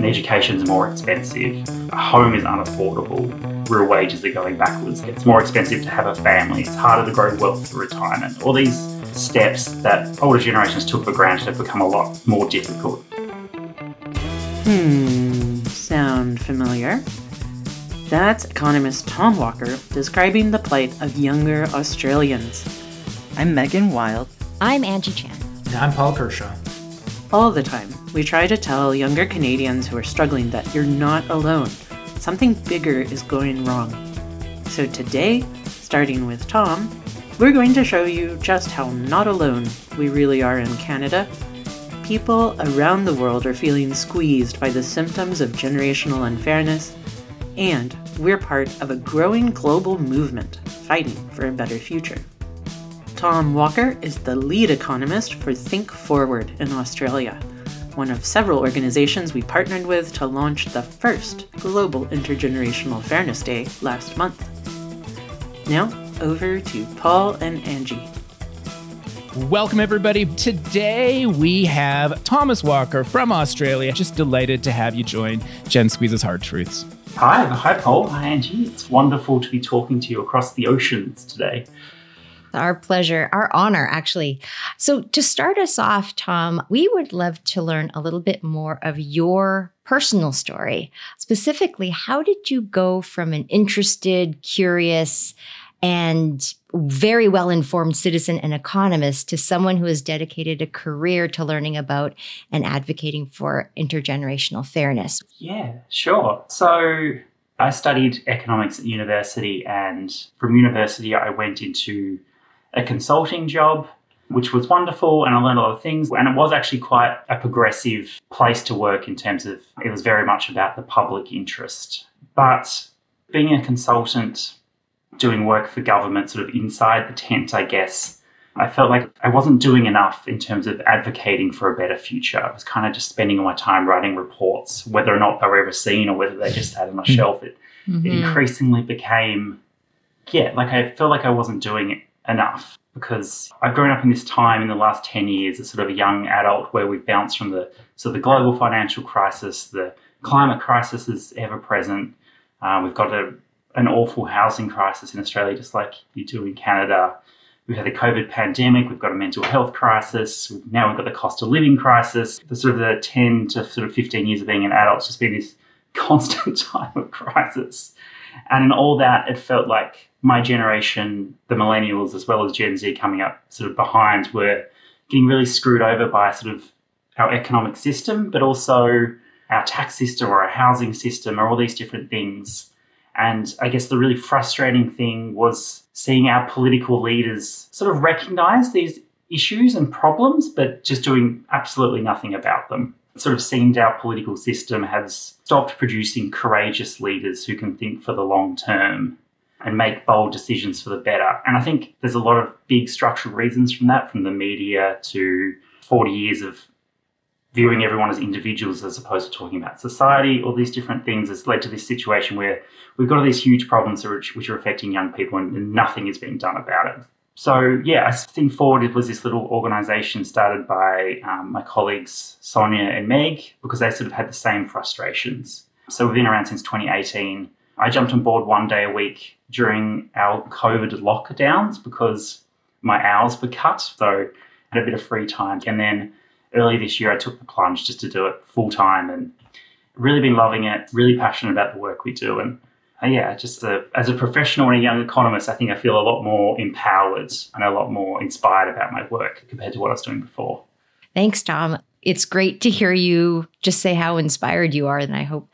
and education's more expensive. A home is unaffordable. Real wages are going backwards. It's more expensive to have a family. It's harder to grow wealth for retirement. All these steps that older generations took for granted have become a lot more difficult. Hmm, sound familiar? That's economist Tom Walker describing the plight of younger Australians. I'm Megan Wild. I'm Angie Chan. And I'm Paul Kershaw. All the time, we try to tell younger Canadians who are struggling that you're not alone. Something bigger is going wrong. So today, starting with Tom, we're going to show you just how not alone we really are in Canada. People around the world are feeling squeezed by the symptoms of generational unfairness, and we're part of a growing global movement fighting for a better future. Tom Walker is the lead economist for Think Forward in Australia, one of several organizations we partnered with to launch the first Global Intergenerational Fairness Day last month. Now, over to Paul and Angie. Welcome, everybody. Today we have Thomas Walker from Australia. Just delighted to have you join Gen Squeeze's Hard Truths. Hi, hi, Paul. Hi, Angie. It's wonderful to be talking to you across the oceans today. Our pleasure, our honor, actually. So, to start us off, Tom, we would love to learn a little bit more of your personal story. Specifically, how did you go from an interested, curious, and very well informed citizen and economist to someone who has dedicated a career to learning about and advocating for intergenerational fairness? Yeah, sure. So, I studied economics at university, and from university, I went into a consulting job, which was wonderful, and I learned a lot of things. And it was actually quite a progressive place to work in terms of it was very much about the public interest. But being a consultant, doing work for government sort of inside the tent, I guess, I felt like I wasn't doing enough in terms of advocating for a better future. I was kind of just spending all my time writing reports, whether or not they were ever seen or whether they just sat on a hmm. shelf. It, mm-hmm. it increasingly became, yeah, like I felt like I wasn't doing it enough because I've grown up in this time in the last 10 years as sort of a young adult where we've bounced from the so the global financial crisis, the climate crisis is ever present. Uh, we've got a, an awful housing crisis in Australia, just like you do in Canada. We've had the COVID pandemic. We've got a mental health crisis. Now we've got the cost of living crisis. The sort of the 10 to sort of 15 years of being an adult, has just been this constant time of crisis. And in all that, it felt like my generation, the millennials as well as Gen Z coming up sort of behind, were getting really screwed over by sort of our economic system, but also our tax system or our housing system or all these different things. And I guess the really frustrating thing was seeing our political leaders sort of recognize these issues and problems, but just doing absolutely nothing about them. It sort of seemed our political system has stopped producing courageous leaders who can think for the long term and make bold decisions for the better. And I think there's a lot of big structural reasons from that, from the media to 40 years of viewing everyone as individuals as opposed to talking about society. All these different things has led to this situation where we've got all these huge problems which, which are affecting young people and, nothing is being done about it. So yeah, I think Forward it was this little organisation started by um, my colleagues Sonia and Meg because they sort of had the same frustrations. So we've been around since 2018 I jumped on board one day a week during our COVID lockdowns because my hours were cut. So I had a bit of free time. And then early this year, I took the plunge just to do it full time and really been loving it, really passionate about the work we do. And uh, yeah, just a, as a professional and a young economist, I think I feel a lot more empowered and a lot more inspired about my work compared to what I was doing before. Thanks, Tom. It's great to hear you just say how inspired you are. And I hope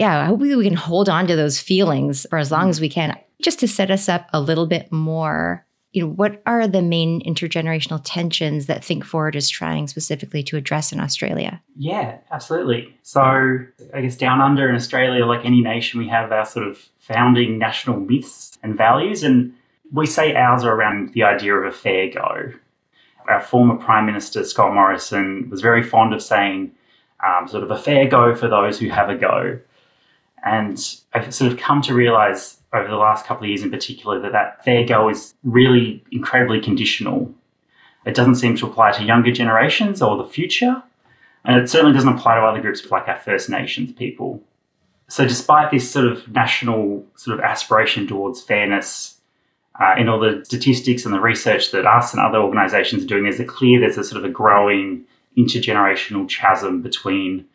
yeah, I hope we can hold on to those feelings for as long as we can. Just to set us up a little bit more, you know, what are the main intergenerational tensions that Think Forward is trying specifically to address in Australia? Yeah, absolutely. So, I guess down under in Australia, like any nation, we have our sort of founding national myths and values. And we say ours are around the idea of a fair go. Our former Prime Minister, Scott Morrison, was very fond of saying, um, sort of a fair go for those who have a go. And I've sort of come to realize over the last couple of years in particular that that fair go is really incredibly conditional. It doesn't seem to apply to younger generations or the future. And it certainly doesn't apply to other groups like our First Nations people. So, despite this sort of national sort of aspiration towards fairness, uh, in all the statistics and the research that us and other organisations are doing, there's a clear, there's a sort of a growing intergenerational chasm between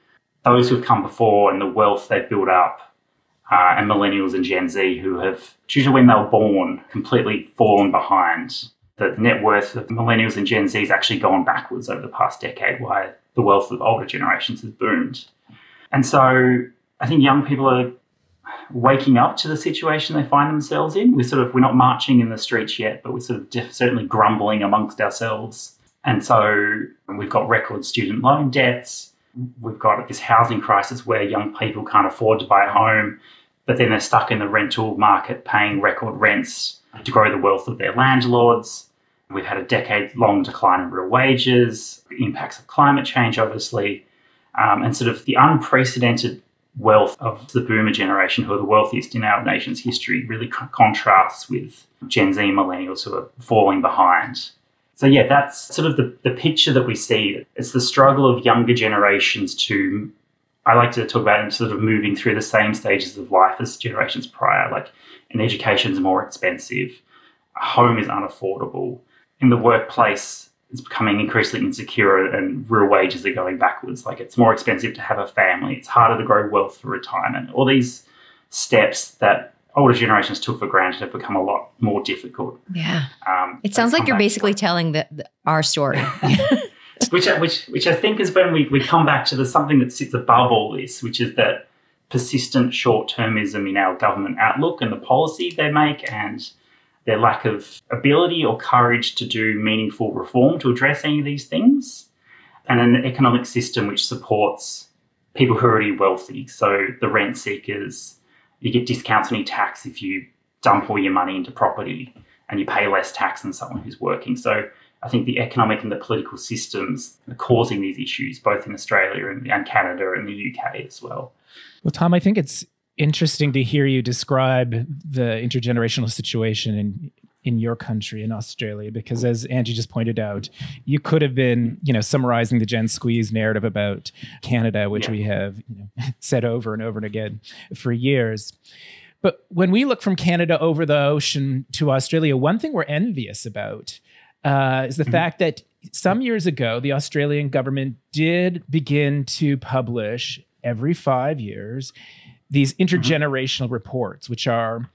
those who've come before and the wealth they've built up, uh, and millennials and Gen Z who have, due to when they were born, completely fallen behind. The net worth of millennials and Gen Z has actually gone backwards over the past decade, while the wealth of older generations has boomed. And so I think young people are waking up to the situation they find themselves in. We're sort of we're not marching in the streets yet, but we're sort of def- certainly grumbling amongst ourselves. And so we've got record student loan debts. We've got this housing crisis where young people can't afford to buy a home, but then they're stuck in the rental market paying record rents to grow the wealth of their landlords. We've had a decade long decline in real wages, impacts of climate change, obviously, um, and sort of the unprecedented wealth of the boomer generation, who are the wealthiest in our nation's history, really contrasts with Gen Z millennials who are falling behind. So, yeah, that's sort of the, the picture that we see. It's the struggle of younger generations to, I like to talk about it sort of moving through the same stages of life as generations prior. Like, an education is more expensive, a home is unaffordable. In the workplace, it's becoming increasingly insecure and real wages are going backwards. Like it's more expensive to have a family. It's harder to grow wealth for retirement. All these steps that older generations took for granted have become a lot more difficult. Yeah. Um, it sounds like you're basically telling the, the, our story. which, which, which I think is when we, we come back to the something that sits above all this, which is that persistent short termism in our government outlook and the policy they make and their lack of ability or courage to do meaningful reform to address any of these things, and an economic system which supports people who are already wealthy. So the rent seekers, you get discounts on your tax if you dump all your money into property, and you pay less tax than someone who's working. So I think the economic and the political systems are causing these issues, both in Australia and, and Canada and the UK as well. Well, Tom, I think it's interesting to hear you describe the intergenerational situation in in your country in Australia because as Angie just pointed out you could have been you know summarizing the Gen Squeeze narrative about Canada which yeah. we have you know, said over and over and again for years but when we look from Canada over the ocean to Australia one thing we're envious about uh, is the mm-hmm. fact that some years ago the Australian government did begin to publish every 5 years these mm-hmm. intergenerational mm-hmm. reports, which are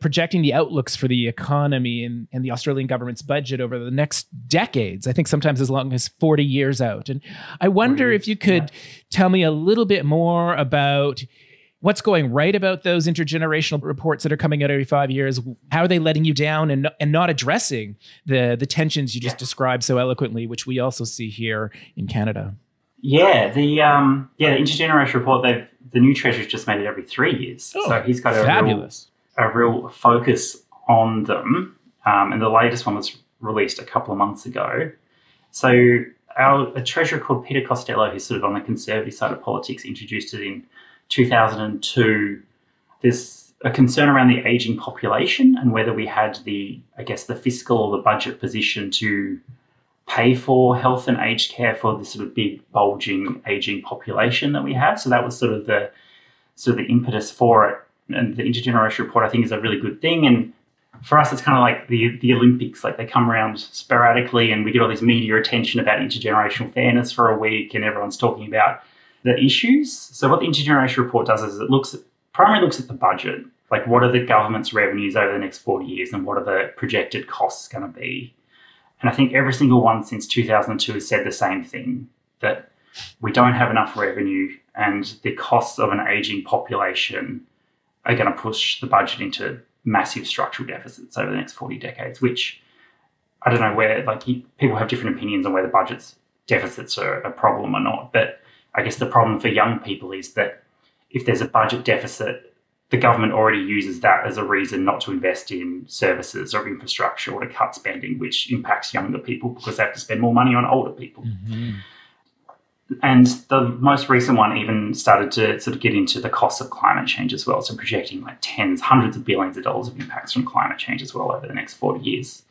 projecting the outlooks for the economy and, and, the Australian government's budget over the next decades. I think sometimes as long as 40 years out. And I wonder if you could yeah. tell me a little bit more about what's going right about those intergenerational reports that are coming out every five years. How are they letting you down and, and not addressing the, the tensions you just described so eloquently, which we also see here in Canada? Yeah, the um, yeah, the intergenerational report. They've the new treasurer's just made it every three years, oh, so he's got a fabulous. A real focus on them. Um, and the latest one was released a couple of months ago. So our a treasurer called Peter Costello, who's sort of on the conservative side of politics, introduced it in 2002. There's a concern around the aging population and whether we had the, I guess, the fiscal or the budget position to pay for health and aged care for this sort of big bulging aging population that we have. So that was sort of the sort of the impetus for it. And the intergenerational report, I think, is a really good thing. And for us, it's kind of like the the Olympics. Like they come around sporadically, and we get all this media attention about intergenerational fairness for a week, and everyone's talking about the issues. So what the intergenerational report does is it looks at, primarily looks at the budget. Like what are the government's revenues over the next 40 years and what are the projected costs going to be? And I think every single one since 2002 has said the same thing that we don't have enough revenue and the costs of an aging population are going to push the budget into massive structural deficits over the next 40 decades, which I don't know where, like, people have different opinions on whether budgets deficits are a problem or not. But I guess the problem for young people is that if there's a budget deficit, the government already uses that as a reason not to invest in services or infrastructure or to cut spending, which impacts younger people because they have to spend more money on older people. Mm-hmm. And the most recent one even started to sort of get into the costs of climate change as well. So projecting like tens, hundreds of billions of dollars of impacts from climate change as well over the next 40 years.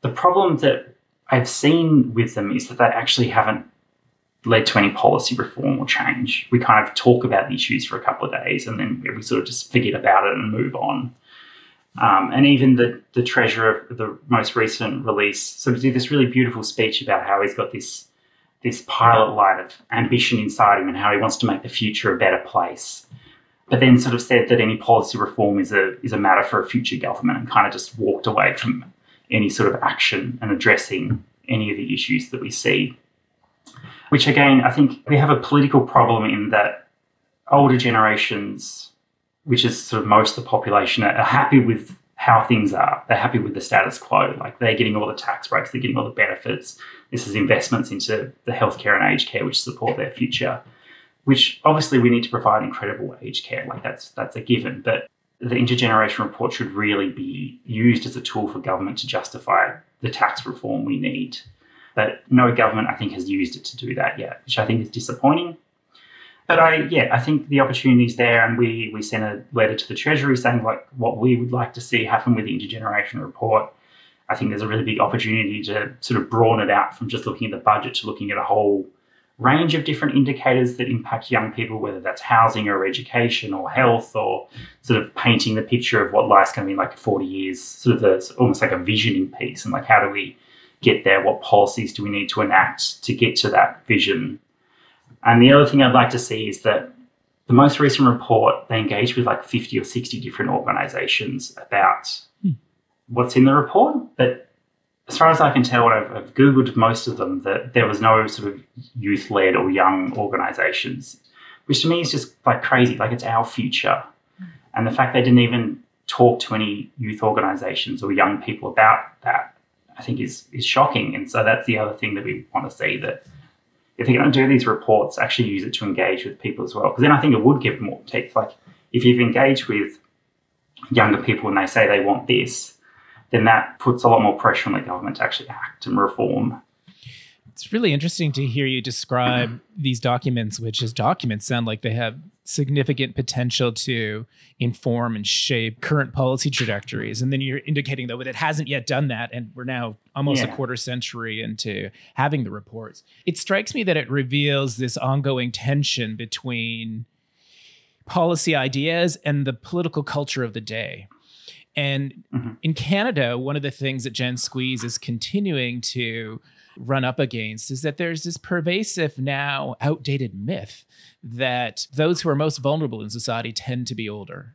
The problem that I've seen with them is that they actually haven't led to any policy reform or change. We kind of talk about the issues for a couple of days and then we sort of just forget about it and move on. Um, and even the, the treasurer of the most recent release sort of did this really beautiful speech about how he's got this this pilot light of ambition inside him and how he wants to make the future a better place. But then sort of said that any policy reform is a is a matter for a future government and kind of just walked away from any sort of action and addressing any of the issues that we see. Which again, I think we have a political problem in that older generations, which is sort of most of the population, are happy with how things are. They're happy with the status quo. Like they're getting all the tax breaks, they're getting all the benefits. This is investments into the healthcare and aged care which support their future. Which obviously we need to provide incredible aged care. Like that's that's a given. But the intergenerational report should really be used as a tool for government to justify the tax reform we need. But no government, I think, has used it to do that yet, which I think is disappointing. But I, yeah, I think the opportunity is there, and we we sent a letter to the Treasury saying like what we would like to see happen with the intergenerational report. I think there's a really big opportunity to sort of broaden it out from just looking at the budget to looking at a whole range of different indicators that impact young people, whether that's housing or education or health or sort of painting the picture of what life's going to be like 40 years, sort of the, almost like a visioning piece. And like, how do we get there? What policies do we need to enact to get to that vision? And the other thing I'd like to see is that the most recent report, they engaged with like 50 or 60 different organizations about hmm. what's in the report. But as far as I can tell, I've, I've Googled most of them, that there was no sort of youth led or young organizations, which to me is just like crazy. Like it's our future. And the fact they didn't even talk to any youth organizations or young people about that, I think is, is shocking. And so that's the other thing that we want to see that if they're going to do these reports, actually use it to engage with people as well. Because then I think it would give more teeth. Like if you've engaged with younger people and they say they want this, then that puts a lot more pressure on the government to actually act and reform. It's really interesting to hear you describe these documents, which as documents sound like they have significant potential to inform and shape current policy trajectories. And then you're indicating though that it hasn't yet done that, and we're now almost yeah. a quarter century into having the reports. It strikes me that it reveals this ongoing tension between policy ideas and the political culture of the day. And mm-hmm. in Canada, one of the things that Gen Squeeze is continuing to run up against is that there's this pervasive now outdated myth that those who are most vulnerable in society tend to be older.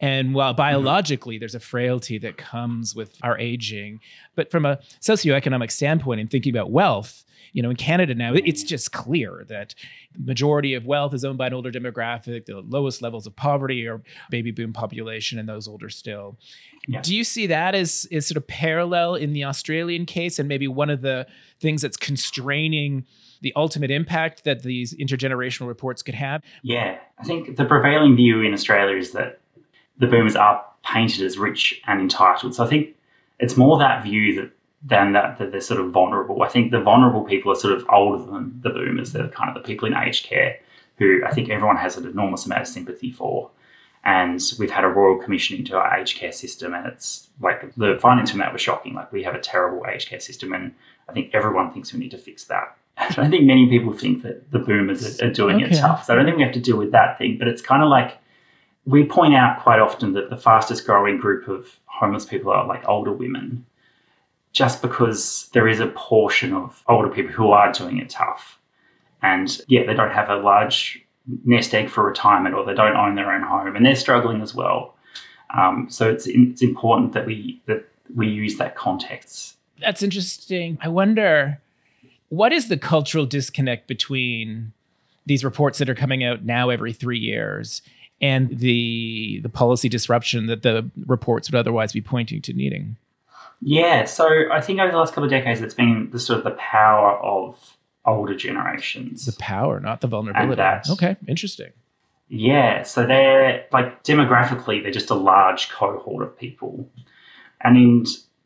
And while mm-hmm. biologically there's a frailty that comes with our aging, but from a socioeconomic standpoint and thinking about wealth, you know, in Canada now, it's just clear that the majority of wealth is owned by an older demographic. The lowest levels of poverty are baby boom population and those older still. Yeah. Do you see that as, as sort of parallel in the Australian case and maybe one of the things that's constraining the ultimate impact that these intergenerational reports could have? Yeah, I think the prevailing view in Australia is that the boomers are painted as rich and entitled. So I think it's more that view that than that, that they're sort of vulnerable. I think the vulnerable people are sort of older than the boomers. They're kind of the people in aged care who I think everyone has an enormous amount of sympathy for. And we've had a royal commission into our aged care system, and it's like the findings from that were shocking. Like we have a terrible aged care system, and I think everyone thinks we need to fix that. I don't think many people think that the boomers are, are doing okay. it tough. So I don't think we have to deal with that thing. But it's kind of like we point out quite often that the fastest growing group of homeless people are like older women just because there is a portion of older people who are doing it tough. And yeah, they don't have a large nest egg for retirement or they don't own their own home and they're struggling as well. Um, so it's, it's important that we, that we use that context. That's interesting. I wonder what is the cultural disconnect between these reports that are coming out now every three years and the the policy disruption that the reports would otherwise be pointing to needing? Yeah, so I think over the last couple of decades, it's been the sort of the power of older generations. The power, not the vulnerability. That, okay, interesting. Yeah, so they're like demographically, they're just a large cohort of people. And in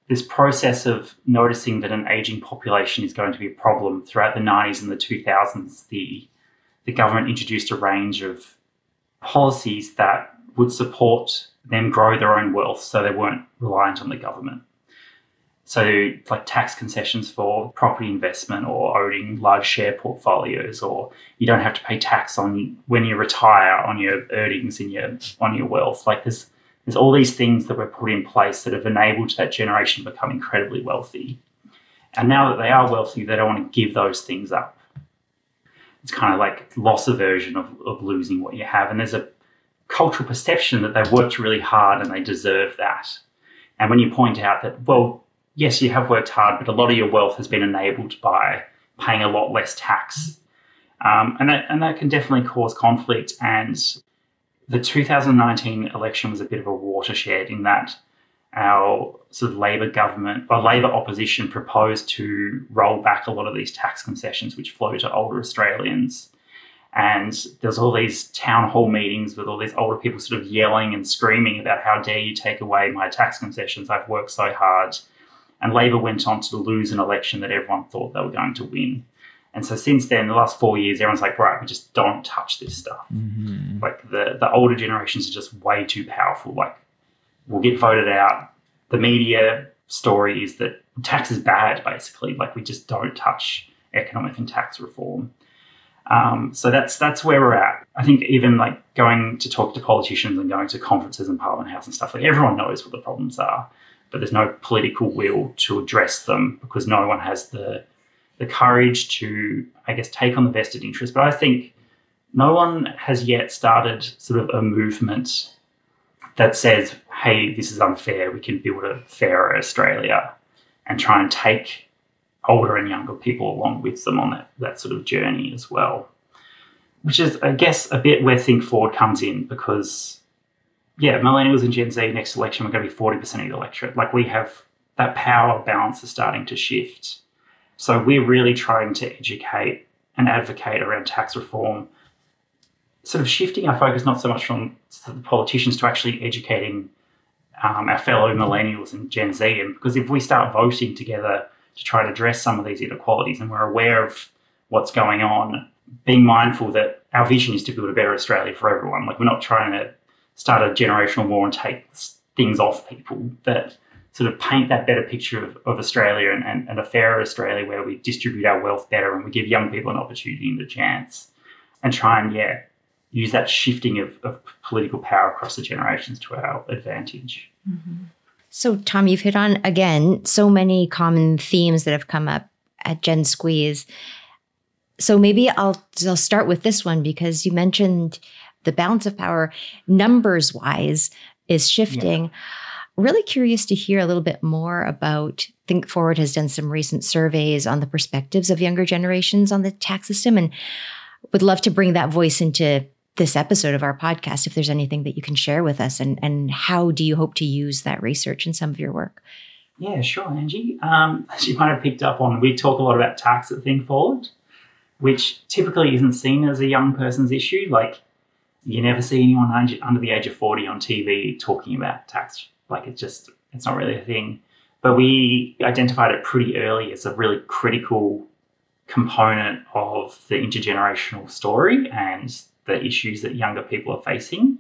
this process of noticing that an aging population is going to be a problem throughout the 90s and the 2000s, the, the government introduced a range of policies that would support them grow their own wealth so they weren't reliant on the government. So, like tax concessions for property investment or owning large share portfolios, or you don't have to pay tax on when you retire on your earnings and your on your wealth. Like there's there's all these things that were put in place that have enabled that generation to become incredibly wealthy. And now that they are wealthy, they don't want to give those things up. It's kind of like loss aversion of, of losing what you have. And there's a cultural perception that they've worked really hard and they deserve that. And when you point out that, well, yes, you have worked hard, but a lot of your wealth has been enabled by paying a lot less tax. Um, and, that, and that can definitely cause conflict. And the 2019 election was a bit of a watershed in that our sort of Labor government or Labor opposition proposed to roll back a lot of these tax concessions which flow to older Australians. And there's all these town hall meetings with all these older people sort of yelling and screaming about how dare you take away my tax concessions? I've worked so hard. And Labor went on to lose an election that everyone thought they were going to win. And so since then, the last four years, everyone's like, right, we just don't touch this stuff. Mm-hmm. Like the, the older generations are just way too powerful. Like we'll get voted out. The media story is that tax is bad, basically. Like we just don't touch economic and tax reform. Um, so that's that's where we're at. I think even like going to talk to politicians and going to conferences in Parliament House and stuff like everyone knows what the problems are, but there's no political will to address them because no one has the the courage to, I guess, take on the vested interest. But I think no one has yet started sort of a movement that says, hey, this is unfair. We can build a fairer Australia and try and take older and younger people along with them on that, that sort of journey as well. Which is, I guess, a bit where Think Forward comes in because, yeah, millennials and Gen Z next election we're going to be 40% of the electorate. Like we have that power balance is starting to shift. So we're really trying to educate and advocate around tax reform, sort of shifting our focus not so much from the politicians to actually educating um, our fellow millennials and Gen Z. And because if we start voting together to try to address some of these inequalities and we're aware of what's going on, being mindful that our vision is to build a better Australia for everyone. Like we're not trying to start a generational war and take things off people, but sort of paint that better picture of, of Australia and, and, and, a fairer Australia where we distribute our wealth better and we give young people an opportunity and a chance and try and, yeah, use that shifting of, of political power across the generations to our advantage. Mm-hmm. So, Tom, you've hit on again so many common themes that have come up at Gen Squeeze. So maybe I'll I'll start with this one because you mentioned the balance of power numbers wise is shifting. Yeah really curious to hear a little bit more about Think Forward has done some recent surveys on the perspectives of younger generations on the tax system and would love to bring that voice into this episode of our podcast if there's anything that you can share with us and, and how do you hope to use that research in some of your work? Yeah, sure, Angie. Um, as you might have picked up on, we talk a lot about tax at Think Forward, which typically isn't seen as a young person's issue. Like, you never see anyone under the age of 40 on TV talking about tax like it's just, it's not really a thing. But we identified it pretty early as a really critical component of the intergenerational story and the issues that younger people are facing.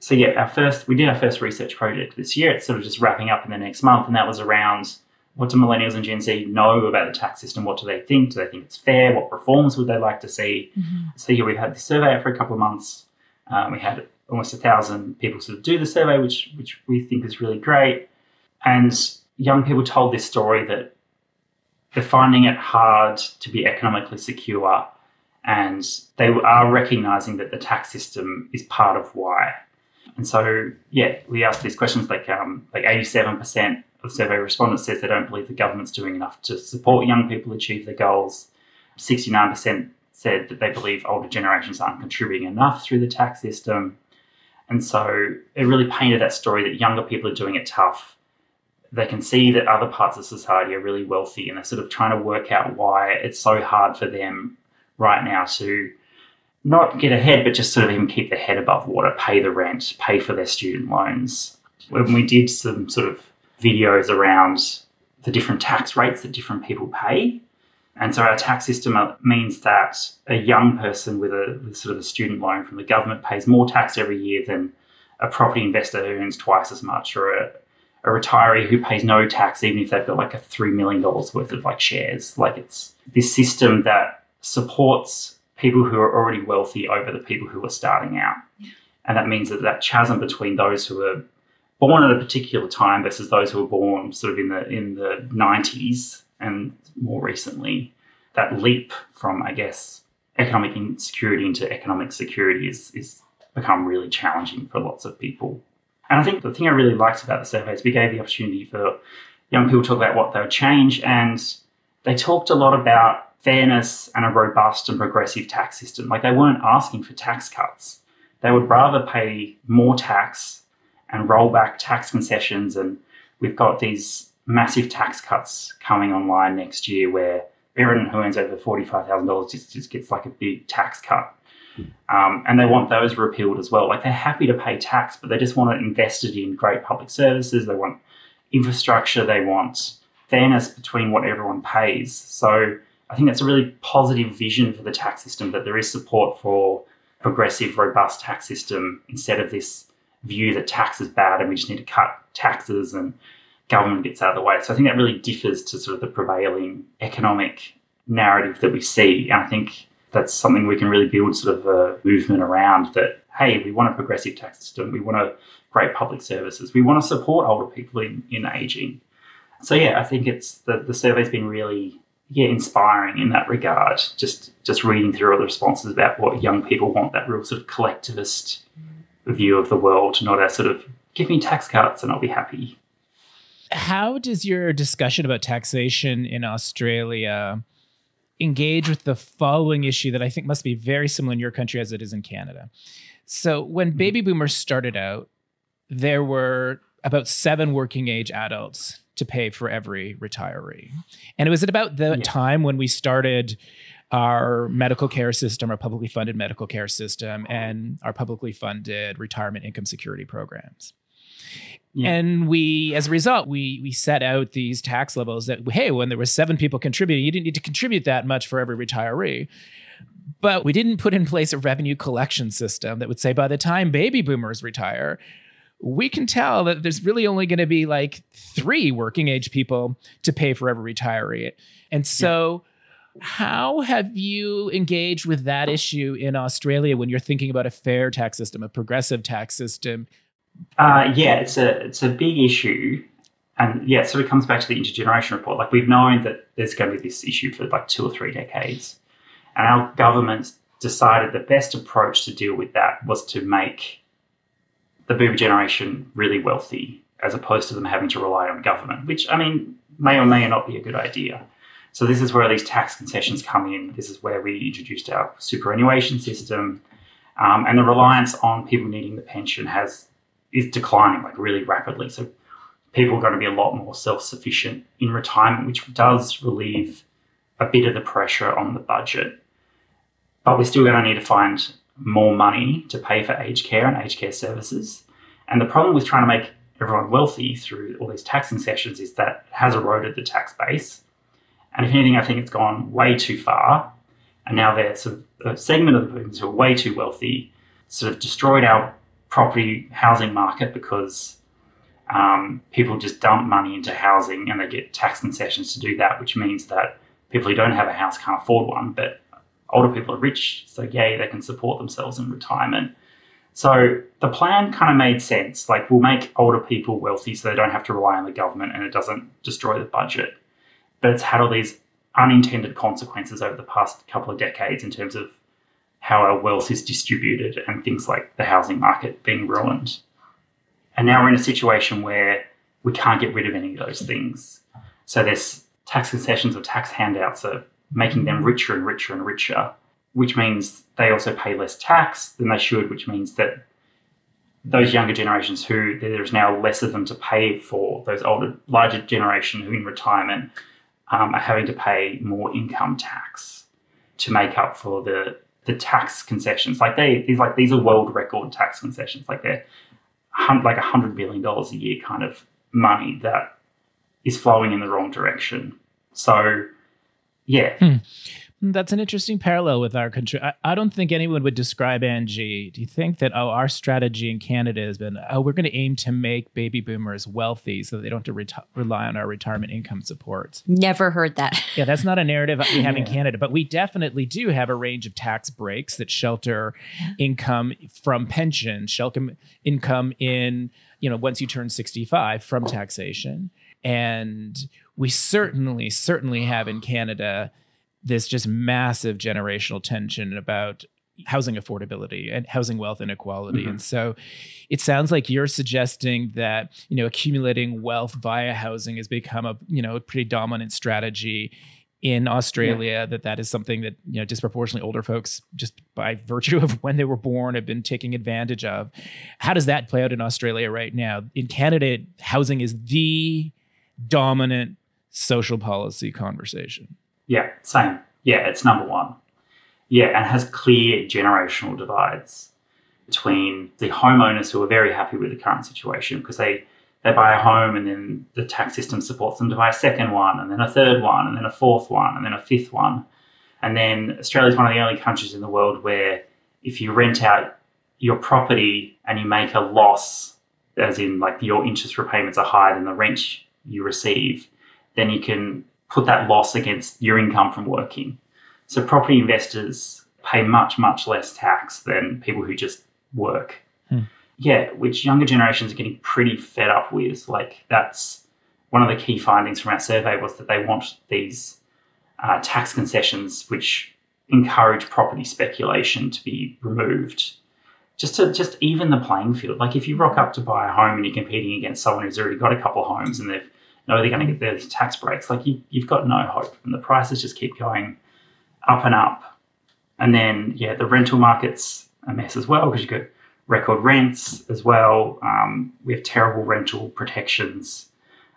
So yeah, our first we did our first research project this year. It's sort of just wrapping up in the next month, and that was around what do millennials and Gen Z know about the tax system? What do they think? Do they think it's fair? What reforms would they like to see? Mm-hmm. So yeah, we've had the survey for a couple of months. Um, we had almost a thousand people sort of do the survey, which which we think is really great. And young people told this story that they're finding it hard to be economically secure, and they are recognizing that the tax system is part of why. And so, yeah, we asked these questions like um, like eighty seven percent of survey respondents says they don't believe the government's doing enough to support young people achieve their goals. Sixty nine percent said that they believe older generations aren't contributing enough through the tax system. And so it really painted that story that younger people are doing it tough. They can see that other parts of society are really wealthy and they're sort of trying to work out why it's so hard for them right now to not get ahead, but just sort of even keep their head above water, pay the rent, pay for their student loans. When we did some sort of videos around the different tax rates that different people pay, and so our tax system uh, means that a young person with a with sort of a student loan from the government pays more tax every year than a property investor who earns twice as much or a, a retiree who pays no tax even if they've got like a $3 million worth of like shares. Like it's this system that supports people who are already wealthy over the people who are starting out. And that means that that chasm between those who are born at a particular time versus those who were born sort of in the in the 90s and more recently, that leap from, I guess, economic insecurity into economic security is, is become really challenging for lots of people. And I think the thing I really liked about the survey is we gave the opportunity for young people to talk about what they would change, and they talked a lot about fairness and a robust and progressive tax system. Like they weren't asking for tax cuts. They would rather pay more tax and roll back tax concessions. And we've got these massive tax cuts coming online next year where everyone who earns over $45,000 just, just gets like a big tax cut. Um, and they want those repealed as well. Like they're happy to pay tax, but they just want it invested in great public services. They want infrastructure. They want fairness between what everyone pays. So I think that's a really positive vision for the tax system that there is support for progressive, robust tax system instead of this view that tax is bad and we just need to cut taxes and government gets out of the way. So I think that really differs to sort of the prevailing economic narrative that we see. And I think that's something we can really build sort of a movement around that, hey, we want a progressive tax system, we want a great public services, we want to support older people in, in aging. So yeah, I think it's the, the survey's been really yeah, inspiring in that regard. Just just reading through all the responses about what young people want, that real sort of collectivist view of the world, not a sort of give me tax cuts and I'll be happy. How does your discussion about taxation in Australia engage with the following issue that I think must be very similar in your country as it is in Canada. So, when mm-hmm. baby boomers started out, there were about seven working age adults to pay for every retiree. And it was at about the yeah. time when we started our medical care system, our publicly funded medical care system, and our publicly funded retirement income security programs. Yeah. And we, as a result, we we set out these tax levels that hey, when there were seven people contributing, you didn't need to contribute that much for every retiree. But we didn't put in place a revenue collection system that would say by the time baby boomers retire, we can tell that there's really only going to be like three working age people to pay for every retiree. And so, yeah. how have you engaged with that issue in Australia when you're thinking about a fair tax system, a progressive tax system? Uh, yeah, it's a it's a big issue, and yeah, so it comes back to the intergeneration report. Like we've known that there's going to be this issue for like two or three decades, and our governments decided the best approach to deal with that was to make the boomer generation really wealthy, as opposed to them having to rely on government, which I mean may or may not be a good idea. So this is where these tax concessions come in. This is where we introduced our superannuation system, um, and the reliance on people needing the pension has is declining like really rapidly. So people are going to be a lot more self-sufficient in retirement, which does relieve a bit of the pressure on the budget. But we're still going to need to find more money to pay for aged care and aged care services. And the problem with trying to make everyone wealthy through all these tax concessions is that it has eroded the tax base. And if anything, I think it's gone way too far. And now there's sort of a segment of the boomers who are way too wealthy, sort of destroyed our property housing market because um, people just dump money into housing and they get tax concessions to do that, which means that people who don't have a house can't afford one, but older people are rich, so yay, they can support themselves in retirement. So the plan kind of made sense. Like we'll make older people wealthy so they don't have to rely on the government and it doesn't destroy the budget. But it's had all these unintended consequences over the past couple of decades in terms of how our wealth is distributed and things like the housing market being ruined. And now we're in a situation where we can't get rid of any of those things. So there's tax concessions or tax handouts are making them richer and richer and richer, which means they also pay less tax than they should, which means that those younger generations who there's now less of them to pay for, those older, larger generation who in retirement um, are having to pay more income tax to make up for the the tax concessions. Like they, these like these are world record tax concessions. Like they're like a hundred billion dollars a year kind of money that is flowing in the wrong direction. So, yeah. Hmm. That's an interesting parallel with our country. I, I, don't think anyone would describe Angie. Do you think that, oh, our strategy in Canada has been, oh, we're going to aim to make baby boomers wealthy so they don't have to reti- rely on our retirement income supports? Never heard that. yeah, that's not a narrative we have in Canada, but we definitely do have a range of tax breaks that shelter income from pension, shelter income in, you know, once you turn 65 from taxation. And we certainly, certainly have in Canada this just massive generational tension about housing affordability and housing wealth inequality. Mm-hmm. And so it sounds like you're suggesting that, you know, accumulating wealth via housing has become a, you know, a pretty dominant strategy in Australia yeah. that that is something that, you know, disproportionately older folks just by virtue of when they were born have been taking advantage of. How does that play out in Australia right now? In Canada, housing is the dominant social policy conversation. Yeah, same. Yeah, it's number one. Yeah, and has clear generational divides between the homeowners who are very happy with the current situation because they they buy a home and then the tax system supports them to buy a second one and then a third one and then a fourth one and then a fifth one. And then Australia is one of the only countries in the world where if you rent out your property and you make a loss, as in like your interest repayments are higher than the rent you receive, then you can put that loss against your income from working. So property investors pay much, much less tax than people who just work. Hmm. Yeah, which younger generations are getting pretty fed up with. Like that's one of the key findings from our survey was that they want these uh, tax concessions which encourage property speculation to be removed just to just even the playing field. Like if you rock up to buy a home and you're competing against someone who's already got a couple of homes and they've know they're going to get their tax breaks. Like you, you've got no hope, and the prices just keep going up and up. And then yeah, the rental market's a mess as well because you've got record rents as well. Um, we have terrible rental protections.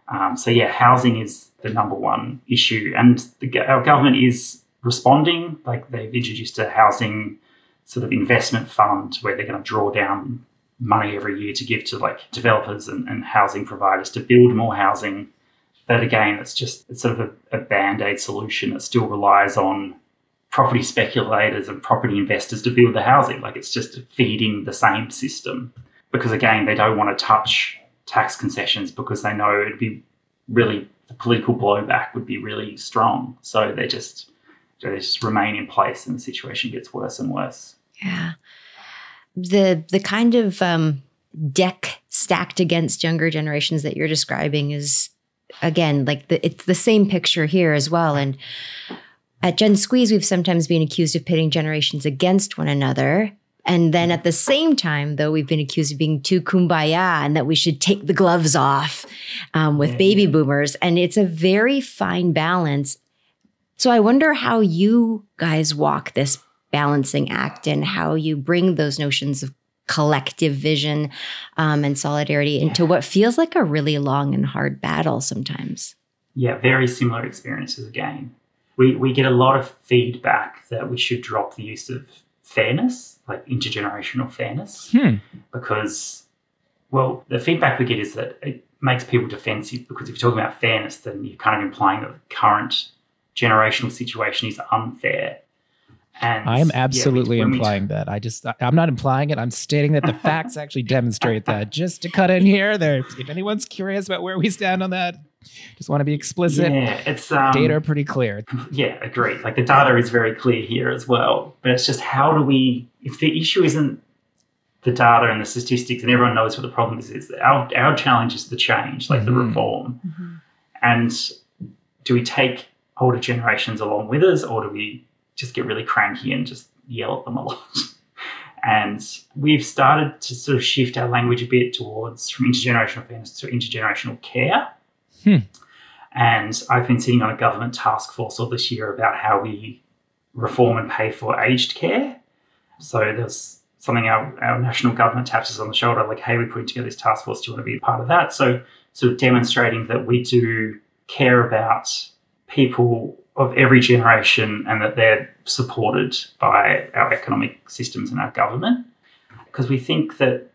Um, so yeah, housing is the number one issue, and the, our government is responding. Like they've introduced a housing sort of investment fund where they're going to draw down money every year to give to like developers and, and housing providers to build more housing but again, it's just it's sort of a, a band aid solution that still relies on property speculators and property investors to build the housing. Like it's just feeding the same system because again, they don't want to touch tax concessions because they know it'd be really the political blowback would be really strong. So they just they just remain in place, and the situation gets worse and worse. Yeah, the the kind of um, deck stacked against younger generations that you're describing is again, like the, it's the same picture here as well. And at Gen Squeeze, we've sometimes been accused of pitting generations against one another. And then at the same time, though, we've been accused of being too kumbaya and that we should take the gloves off um, with baby boomers. And it's a very fine balance. So I wonder how you guys walk this balancing act and how you bring those notions of collective vision um, and solidarity into what feels like a really long and hard battle sometimes. Yeah, very similar experiences again. We, we get a lot of feedback that we should drop the use of fairness, like intergenerational fairness, hmm. because, well, the feedback we get is that it makes people defensive because if you're talking about fairness, then you're kind of implying that the current generational situation is unfair. And I am absolutely yeah, implying that. I just, I'm not implying it. I'm stating that the facts actually demonstrate that. Just to cut in here, there. If anyone's curious about where we stand on that, just want to be explicit. Yeah, it's um, data are pretty clear. Yeah, agreed. Like the data is very clear here as well. But it's just how do we? If the issue isn't the data and the statistics, and everyone knows what the problem is, is our our challenge is the change, like mm-hmm. the reform. Mm-hmm. And do we take older generations along with us, or do we just get really cranky and just yell at them a lot. and we've started to sort of shift our language a bit towards from intergenerational fairness to intergenerational care. Hmm. And I've been sitting on a government task force all this year about how we reform and pay for aged care. So there's something our, our national government taps us on the shoulder, like, hey, we're putting together this task force. Do you want to be a part of that? So sort of demonstrating that we do care about people of every generation and that they're supported by our economic systems and our government. Because we think that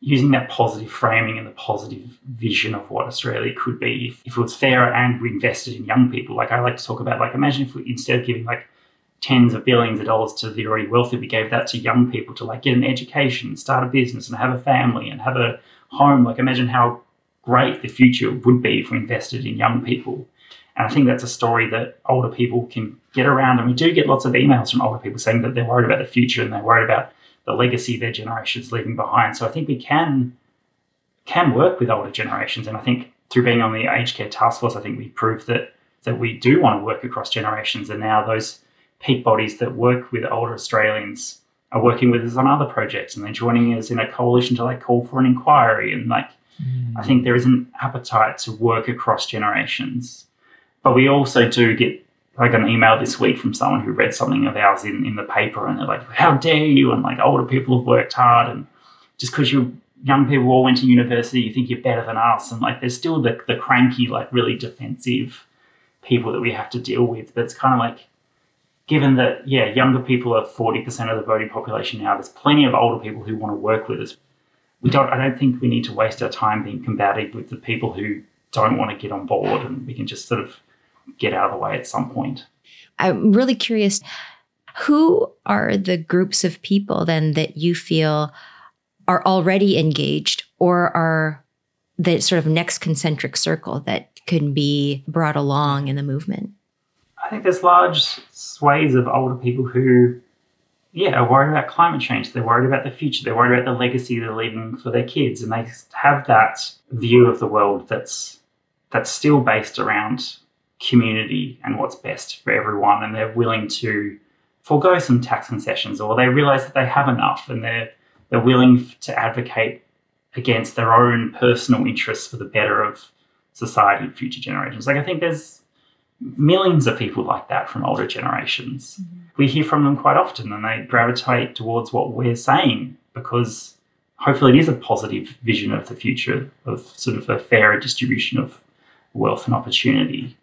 using that positive framing and the positive vision of what Australia could be if, if it was fairer and we invested in young people. Like I like to talk about, like imagine if we instead of giving like tens of billions of dollars to the already wealthy. We gave that to young people to like get an education, start a business, and have a family and have a home. Like imagine how great the future would be if we invested in young people. And I think that's a story that older people can get around. And we do get lots of emails from older people saying that they're worried about the future and they're worried about the legacy their generation's leaving behind. So I think we can can work with older generations. And I think through being on the aged care task force, I think we proved that that we do want to work across generations. And now those peak bodies that work with older Australians are working with us on other projects and they're joining us in a coalition to like call for an inquiry. And like mm. I think there is an appetite to work across generations. But we also do get got an email this week from someone who read something of ours in, in the paper and they're like, How dare you? And like older people have worked hard and just because you young people all went to university, you think you're better than us. And like there's still the, the cranky, like really defensive people that we have to deal with. But it's kind of like given that, yeah, younger people are 40% of the voting population now, there's plenty of older people who want to work with us. We don't I don't think we need to waste our time being combative with the people who don't want to get on board and we can just sort of get out of the way at some point. I'm really curious who are the groups of people then that you feel are already engaged or are the sort of next concentric circle that can be brought along in the movement? I think there's large swathes of older people who, yeah, are worried about climate change. They're worried about the future. They're worried about the legacy they're leaving for their kids, and they have that view of the world that's that's still based around community and what's best for everyone, and they're willing to forego some tax concessions, or they realize that they have enough, and they're they're willing to advocate against their own personal interests for the better of society and future generations. Like I think there's millions of people like that from older generations. Mm-hmm. We hear from them quite often, and they gravitate towards what we're saying because hopefully it is a positive vision of the future of sort of a fairer distribution of wealth and opportunity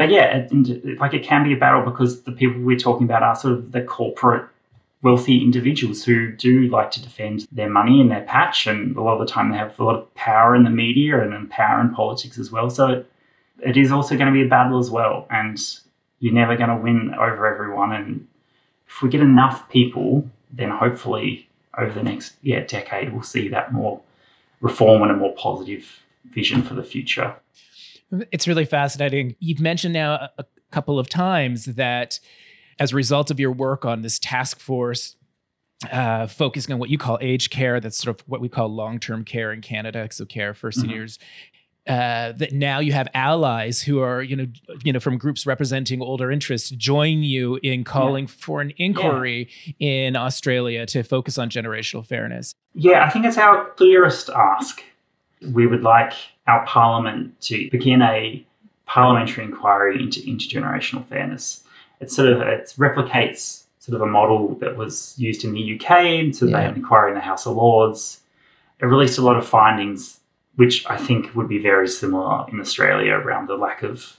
but yeah, it, like it can be a battle because the people we're talking about are sort of the corporate wealthy individuals who do like to defend their money and their patch, and a lot of the time they have a lot of power in the media and in power in politics as well. So it, it is also going to be a battle as well, and you're never going to win over everyone. And if we get enough people, then hopefully over the next yeah decade we'll see that more reform and a more positive vision for the future. It's really fascinating. You've mentioned now a couple of times that as a result of your work on this task force, uh, focusing on what you call age care, that's sort of what we call long term care in Canada, so care for mm-hmm. seniors. Uh, that now you have allies who are, you know, you know, from groups representing older interests, join you in calling yeah. for an inquiry yeah. in Australia to focus on generational fairness. Yeah, I think it's our clearest ask. We would like our parliament to begin a parliamentary inquiry into intergenerational fairness. It sort of it replicates sort of a model that was used in the UK. So yeah. they had an inquiry in the House of Lords. It released a lot of findings, which I think would be very similar in Australia around the lack of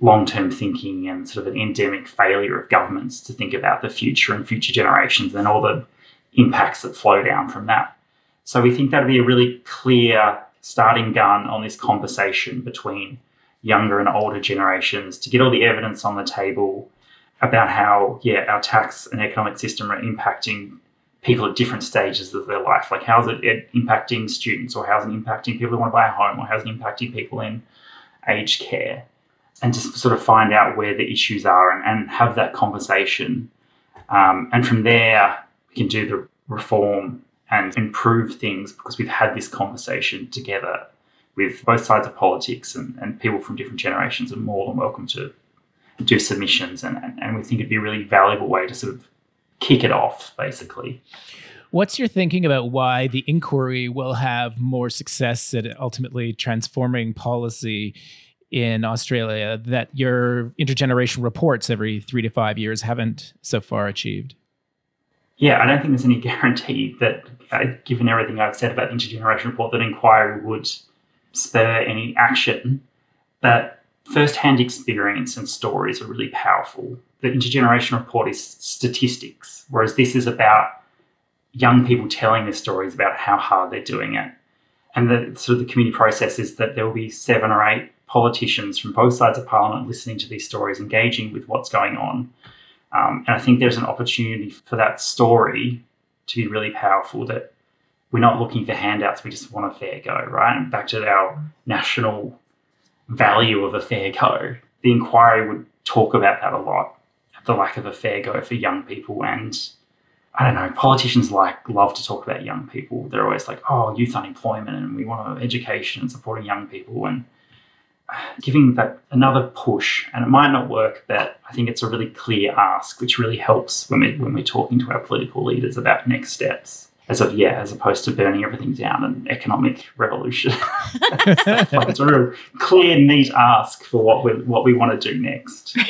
long-term thinking and sort of an endemic failure of governments to think about the future and future generations and all the impacts that flow down from that. So we think that'd be a really clear starting gun on this conversation between younger and older generations to get all the evidence on the table about how, yeah, our tax and economic system are impacting people at different stages of their life. Like, how's it impacting students, or how's it impacting people who want to buy a home, or how's it impacting people in aged care? And just sort of find out where the issues are and, and have that conversation. Um, and from there, we can do the reform and improve things because we've had this conversation together with both sides of politics and, and people from different generations are more than welcome to do submissions and, and, and we think it'd be a really valuable way to sort of kick it off basically. What's your thinking about why the inquiry will have more success at ultimately transforming policy in Australia that your intergenerational reports every three to five years haven't so far achieved? Yeah, I don't think there's any guarantee that, uh, given everything I've said about the intergenerational report, that inquiry would spur any action. But first-hand experience and stories are really powerful. The intergenerational report is statistics, whereas this is about young people telling their stories about how hard they're doing it. And the sort of the community process is that there will be seven or eight politicians from both sides of parliament listening to these stories, engaging with what's going on Um, and I think there's an opportunity for that story to be really powerful that we're not looking for handouts, we just want a fair go, right? Back to our national value of a fair go. The inquiry would talk about that a lot, the lack of a fair go for young people and I don't know, politicians like love to talk about young people. They're always like, oh, youth unemployment and we want education and supporting young people and giving that another push. And it might not work, but I think it's a really clear ask, which really helps when we when we're talking to our political leaders about next steps. As of yeah, as opposed to burning everything down and economic revolution. it's a real clear, neat ask for what we what we want to do next.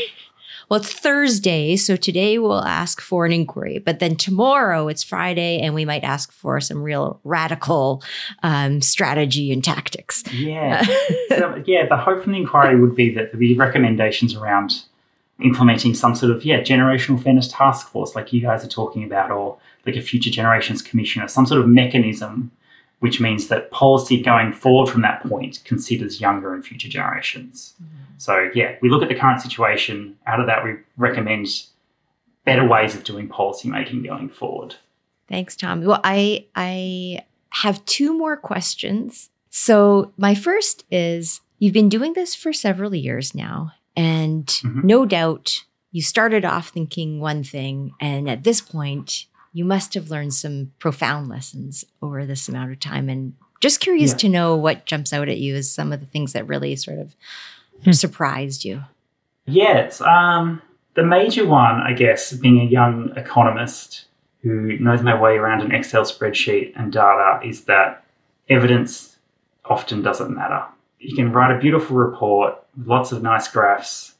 Well, it's Thursday, so today we'll ask for an inquiry, but then tomorrow it's Friday, and we might ask for some real radical um, strategy and tactics. Yeah, so, yeah. The hope from the inquiry would be that there be recommendations around implementing some sort of yeah generational fairness task force, like you guys are talking about, or like a future generations commission, or some sort of mechanism which means that policy going forward from that point considers younger and future generations. Mm-hmm. So, yeah, we look at the current situation. Out of that, we recommend better ways of doing policy making going forward. Thanks, Tom. Well, I I have two more questions. So, my first is you've been doing this for several years now, and mm-hmm. no doubt you started off thinking one thing, and at this point, you must have learned some profound lessons over this amount of time. And just curious yeah. to know what jumps out at you as some of the things that really sort of hmm. surprised you. Yes. Um, the major one, I guess, being a young economist who knows my way around an Excel spreadsheet and data, is that evidence often doesn't matter. You can write a beautiful report with lots of nice graphs,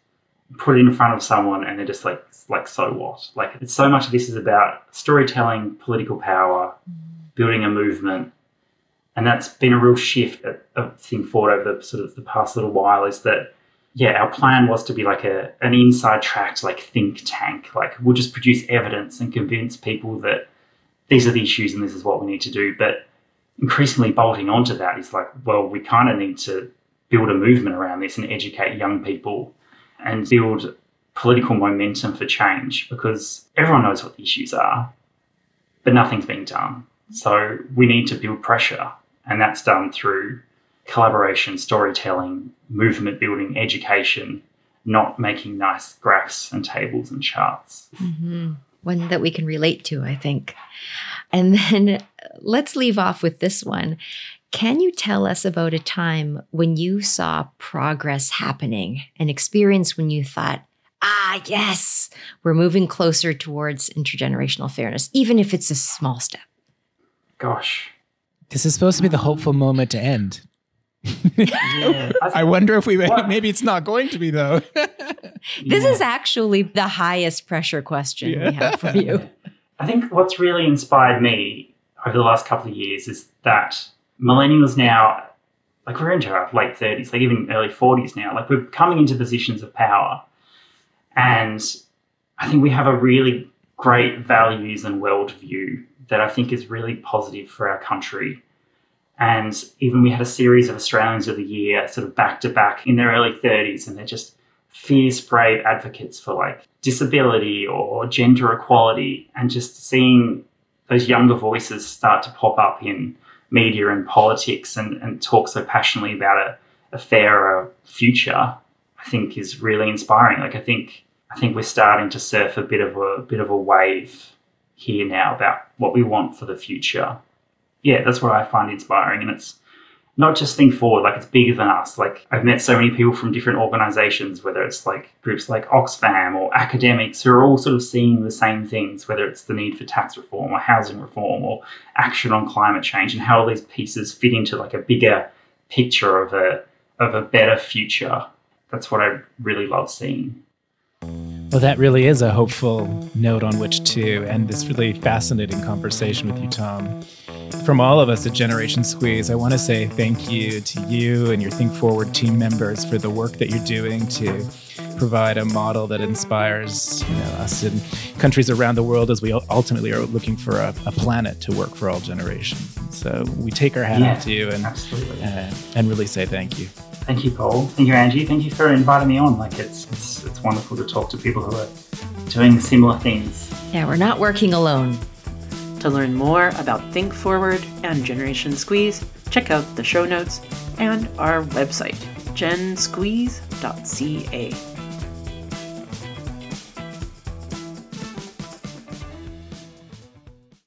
put it in front of someone, and they're just like, like so what? Like it's so much of this is about storytelling, political power, mm. building a movement, and that's been a real shift of Think Forward over the sort of the past little while. Is that yeah, our plan was to be like a an inside tracked like think tank. Like we'll just produce evidence and convince people that these are the issues and this is what we need to do. But increasingly bolting onto that is like, well, we kind of need to build a movement around this and educate young people and build political momentum for change because everyone knows what the issues are, but nothing's being done. So we need to build pressure, and that's done through collaboration, storytelling, movement building, education, not making nice graphs and tables and charts. Mm-hmm. One that we can relate to, I think. And then let's leave off with this one. Can you tell us about a time when you saw progress happening, an experience when you thought, ah, yes, we're moving closer towards intergenerational fairness, even if it's a small step. Gosh. This is supposed to be the hopeful moment to end. yeah. I wonder if we what? maybe it's not going to be though. this yeah. is actually the highest pressure question yeah. we have for you. I think what's really inspired me over the last couple of years is that millennials now, like we're into our late 30s, like even early 40s now, like we're coming into positions of power and I think we have a really great values and worldview that I think is really positive for our country. And even we had a series of Australians of the Year sort of back to back in their early 30s, and they're just fierce, brave advocates for like disability or gender equality. And just seeing those younger voices start to pop up in media and politics and, and talk so passionately about a, a fairer future I think is really inspiring. Like I think I think we're starting to surf a bit of a bit of a wave here now about what we want for the future. Yeah, that's what I find inspiring, and it's not just think forward, like it's bigger than us. Like I've met so many people from different organizations, whether it's like groups like Oxfam or academics who are all sort of seeing the same things, whether it's the need for tax reform or housing reform or action on climate change and how all these pieces fit into like a bigger picture of a of a better future that's what I really love seeing. Well, that really is a hopeful note on which to end this really fascinating conversation with you, Tom. From all of us at Generation Squeeze, I want to say thank you to you and your Think Forward team members for the work that you're doing to provide a model that inspires you know, us in countries around the world as we ultimately are looking for a, a planet to work for all generations. So we take our hat yeah, off to you and, uh, and really say thank you. Thank you, Paul. Thank you, Angie. Thank you for inviting me on. Like it's, it's it's wonderful to talk to people who are doing similar things. Yeah, we're not working alone. To learn more about Think Forward and Generation Squeeze, check out the show notes and our website, gensqueeze.ca.